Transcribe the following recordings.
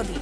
prírody.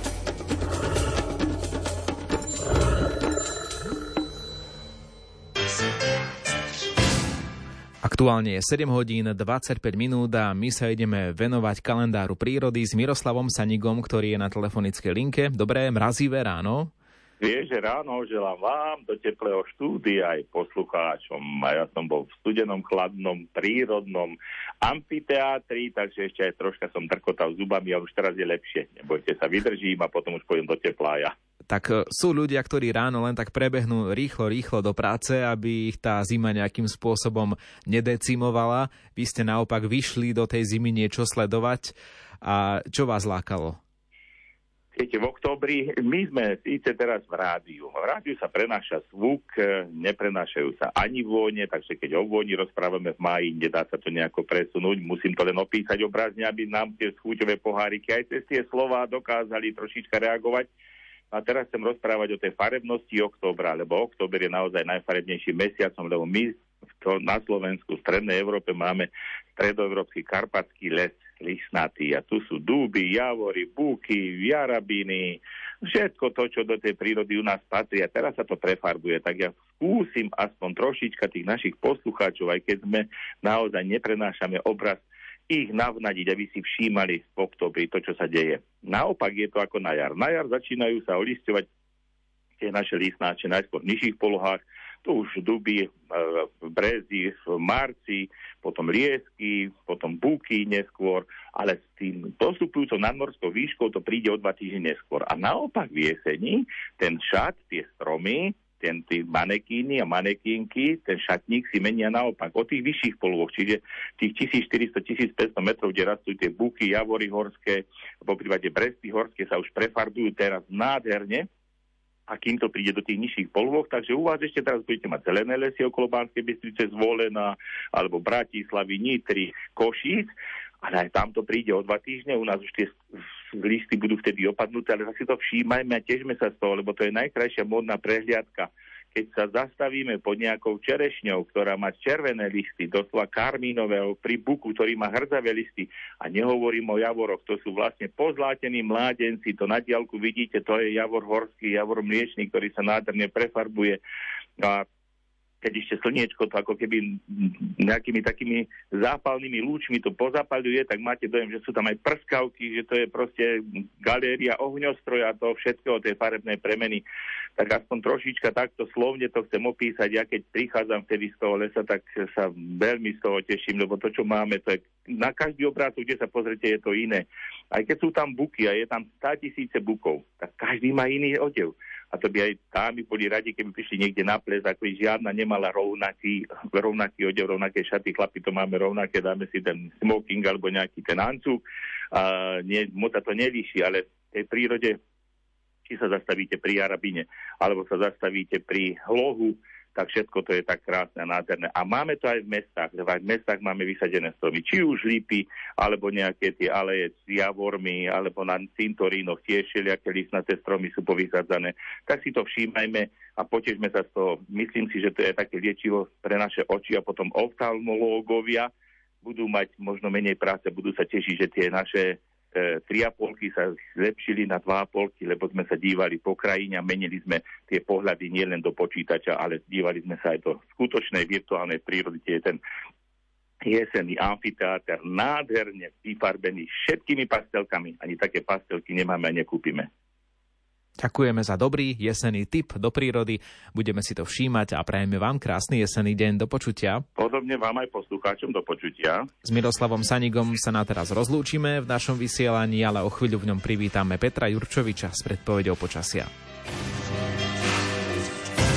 Aktuálne je 7 hodín 25 minút a my sa ideme venovať kalendáru prírody s Miroslavom Sanigom, ktorý je na telefonickej linke. Dobré, mrazivé ráno. Vieš, že ráno želám vám do teplého štúdia aj poslucháčom. A ja som bol v studenom, chladnom, prírodnom amfiteátri, takže ešte aj troška som trkotal zubami a už teraz je lepšie. Nebojte sa, vydržím a potom už pôjdem do tepla ja. Tak e, sú ľudia, ktorí ráno len tak prebehnú rýchlo, rýchlo do práce, aby ich tá zima nejakým spôsobom nedecimovala. Vy ste naopak vyšli do tej zimy niečo sledovať. A čo vás lákalo? Viete, v oktobri my sme síce teraz v rádiu. V rádiu sa prenáša zvuk, e, neprenášajú sa ani vône, takže keď o vôni rozprávame v máji, nedá sa to nejako presunúť. Musím to len opísať obrazne, aby nám tie schúťové poháriky aj cez tie slova dokázali trošička reagovať. A teraz chcem rozprávať o tej farebnosti októbra, lebo október je naozaj najfarebnejším mesiacom, lebo my to na Slovensku, v Strednej Európe máme stredoeurópsky karpatský les lisnatý a tu sú dúby, javory, búky, jarabiny, všetko to, čo do tej prírody u nás patrí a teraz sa to prefarbuje, tak ja skúsim aspoň trošička tých našich poslucháčov, aj keď sme naozaj neprenášame obraz, ich navnadiť, aby si všímali v oktobri to, čo sa deje. Naopak je to ako na jar. Na jar začínajú sa olisťovať tie naše listnáče najskôr v nižších polohách, už duby, e, brezy v marci, potom liesky, potom buky neskôr, ale s tým postupujúcou nadmorskou výškou to príde o dva týždne neskôr. A naopak v jeseni ten šat, tie stromy, ten, tí manekíny a manekínky, ten šatník si menia naopak o tých vyšších polôch, čiže tých 1400-1500 metrov, kde rastú tie buky, javory horské, po prípade bresty horské sa už prefarbujú teraz nádherne, a kým to príde do tých nižších polôch. Takže u vás ešte teraz budete mať zelené lesy okolo Banskej Bystrice, Zvolená, alebo Bratislavy, Nitry, Košíc, ale aj tam to príde o dva týždne, u nás už tie listy budú vtedy opadnuté, ale zase to všímajme a težme sa z toho, lebo to je najkrajšia modná prehliadka keď sa zastavíme pod nejakou čerešňou, ktorá má červené listy, doslova karmínového, pri buku, ktorý má hrdzavé listy, a nehovorím o javoroch, to sú vlastne pozlátení mládenci, to na diálku vidíte, to je javor horský, javor mliečný, ktorý sa nádherne prefarbuje. A keď ešte slniečko to ako keby nejakými takými zápalnými lúčmi to pozapaľuje, tak máte dojem, že sú tam aj prskavky, že to je proste galéria ohňostroja toho všetkého, tej farebnej premeny. Tak aspoň trošička takto slovne to chcem opísať. Ja keď prichádzam vtedy z toho lesa, tak sa veľmi z toho teším, lebo to, čo máme, to je na každý obrázok, kde sa pozrite, je to iné. Aj keď sú tam buky a je tam 100 tisíce bukov, tak každý má iný odev a to by aj dámy boli radi, keby prišli niekde na ples, ako žiadna nemala rovnaký, rovnaký odev, rovnaké šaty, chlapi to máme rovnaké, dáme si ten smoking alebo nejaký ten ancúk, a nie, moc sa to nelíši, ale v tej prírode, či sa zastavíte pri Jarabine, alebo sa zastavíte pri Hlohu, tak všetko to je tak krásne a nádherné. A máme to aj v mestách, lebo aj v mestách máme vysadené stromy, či už lípy, alebo nejaké tie aleje s javormi, alebo na cintorínoch tiež všelijaké listnaté stromy sú povysadzané. Tak si to všímajme a potežme sa z toho. Myslím si, že to je také liečivo pre naše oči a potom oftalmológovia budú mať možno menej práce, budú sa tešiť, že tie naše 3,5 sa zlepšili na 2,5, lebo sme sa dívali po krajine a menili sme tie pohľady nielen do počítača, ale dívali sme sa aj do skutočnej virtuálnej prírody, kde je ten jesenný amfiteáter nádherne vyfarbený všetkými pastelkami. Ani také pastelky nemáme a nekúpime. Ďakujeme za dobrý jesenný tip do prírody. Budeme si to všímať a prajeme vám krásny jesenný deň. Do počutia. Podobne vám aj poslucháčom do počutia. S Miroslavom Sanigom sa na teraz rozlúčime v našom vysielaní, ale o chvíľu v ňom privítame Petra Jurčoviča s predpovedou počasia.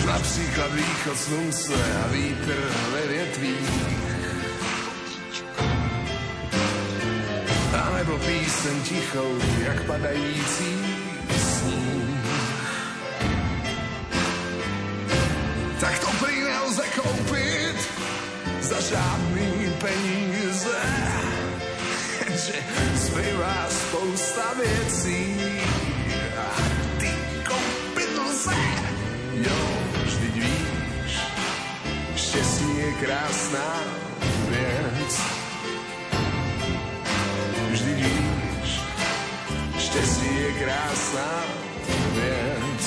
Například východ slunce a vítr ve větvích. A nebo píseň tichou, jak padající tak žádný peníze. Že zbývá spousta věcí a ty koupit lze. Jo, vždyť víš, štěstí je krásná věc. Vždyť víš, štěstí je krásná věc.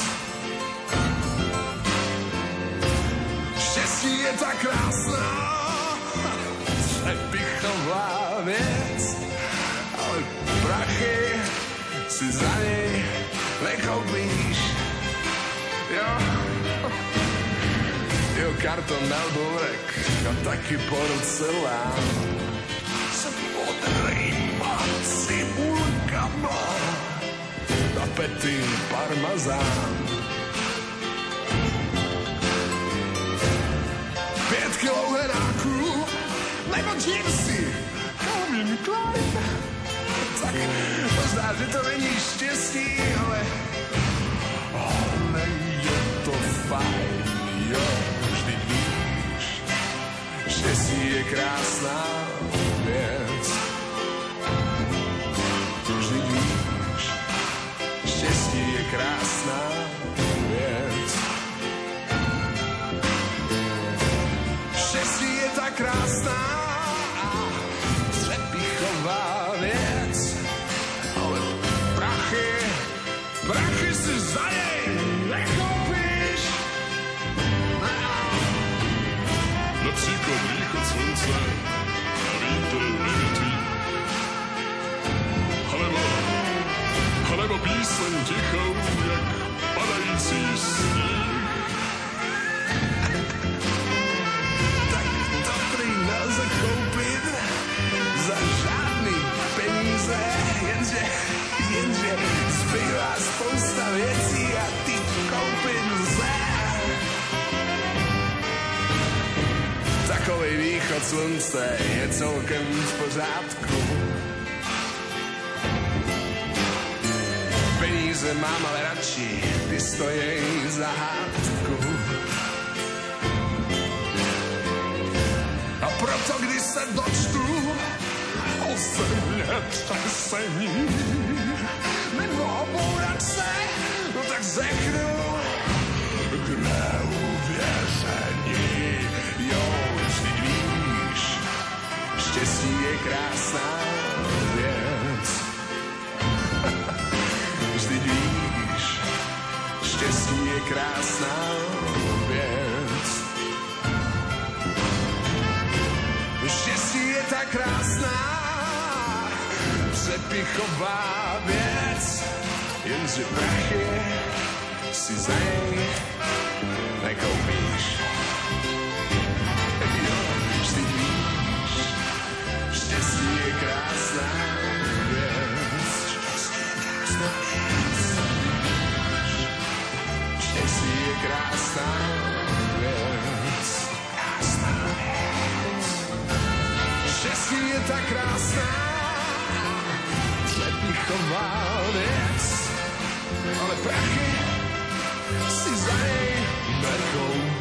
Štěstí je tak krásná, si za nej nekoupíš. Jo, jo karton na dvorek a taky porcelán. S modrýma cibulkama a pety parmazán. Pět kilo heráků nebo džímsy Calvin Klein tak možná, že to není štěstí, ale ale je to fajn, jo, vždy víš, štěstí je krásná věc. Vždy víš, štěstí je krásná věc. Štěstí je tak krásná slunce a vítr nevětví. Alebo, alebo píseň slunce je celkem v pořádku. Peníze mám ale radši, ty stojí za hádku. A proto, když se dočtu o země třesení nebo o štěstí je krásná věc. Štěstí je tak krásná, přepichová věc, jenže prachy si za přepichová věc, ale prachy si za nej nekoupíš.